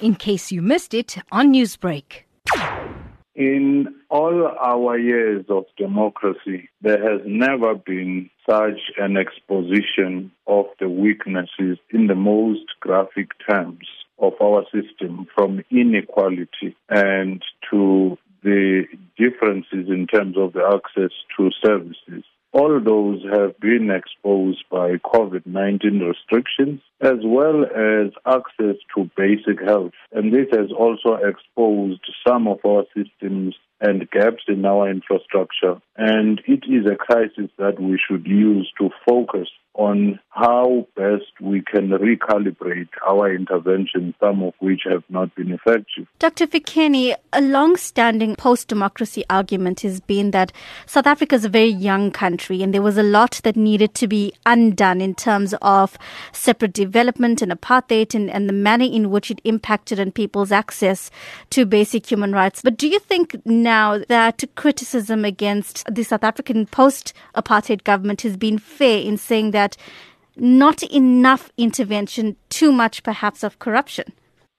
in case you missed it on Newsbreak. In all our years of democracy, there has never been such an exposition of the weaknesses in the most graphic terms of our system from inequality and to the differences in terms of the access to services. All those have been exposed by COVID 19 restrictions as well as access to basic health. And this has also exposed some of our systems and gaps in our infrastructure. And it is a crisis that we should use to focus on how best we can recalibrate our interventions, some of which have not been effective. Dr. Fikeni, a long standing post democracy argument has been that South Africa is a very young country and there was a lot that needed to be undone in terms of separate development and apartheid and, and the manner in which it impacted on people's access to basic human rights. But do you think now that criticism against the South African post apartheid government has been fair in saying that not enough intervention, too much perhaps of corruption?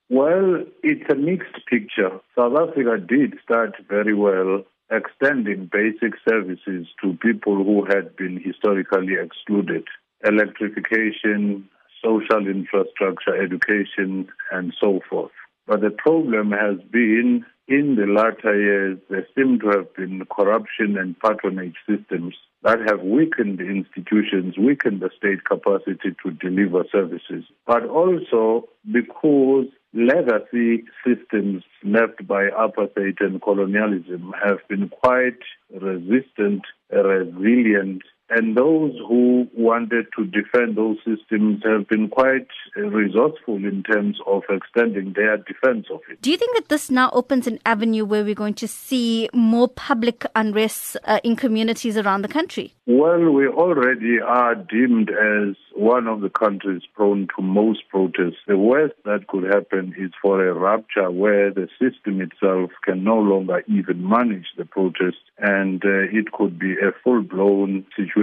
Well, it's a mixed picture. South Africa did start very well extending basic services to people who had been historically excluded electrification, social infrastructure, education, and so forth. But the problem has been in the latter years, there seem to have been corruption and patronage systems that have weakened institutions, weakened the state capacity to deliver services, but also because legacy systems left by apartheid and colonialism have been quite resistant, resilient, and those who wanted to defend those systems have been quite resourceful in terms of extending their defense of it. Do you think that this now opens an avenue where we're going to see more public unrest uh, in communities around the country? Well, we already are deemed as one of the countries prone to most protests. The worst that could happen is for a rupture where the system itself can no longer even manage the protest, and uh, it could be a full blown situation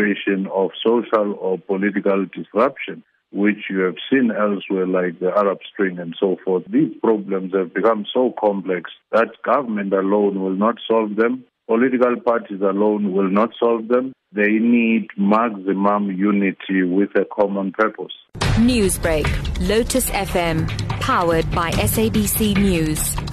of social or political disruption which you have seen elsewhere, like the Arab Spring and so forth. These problems have become so complex that government alone will not solve them. Political parties alone will not solve them. They need maximum unity with a common purpose. Newsbreak, Lotus FM, powered by SABC News.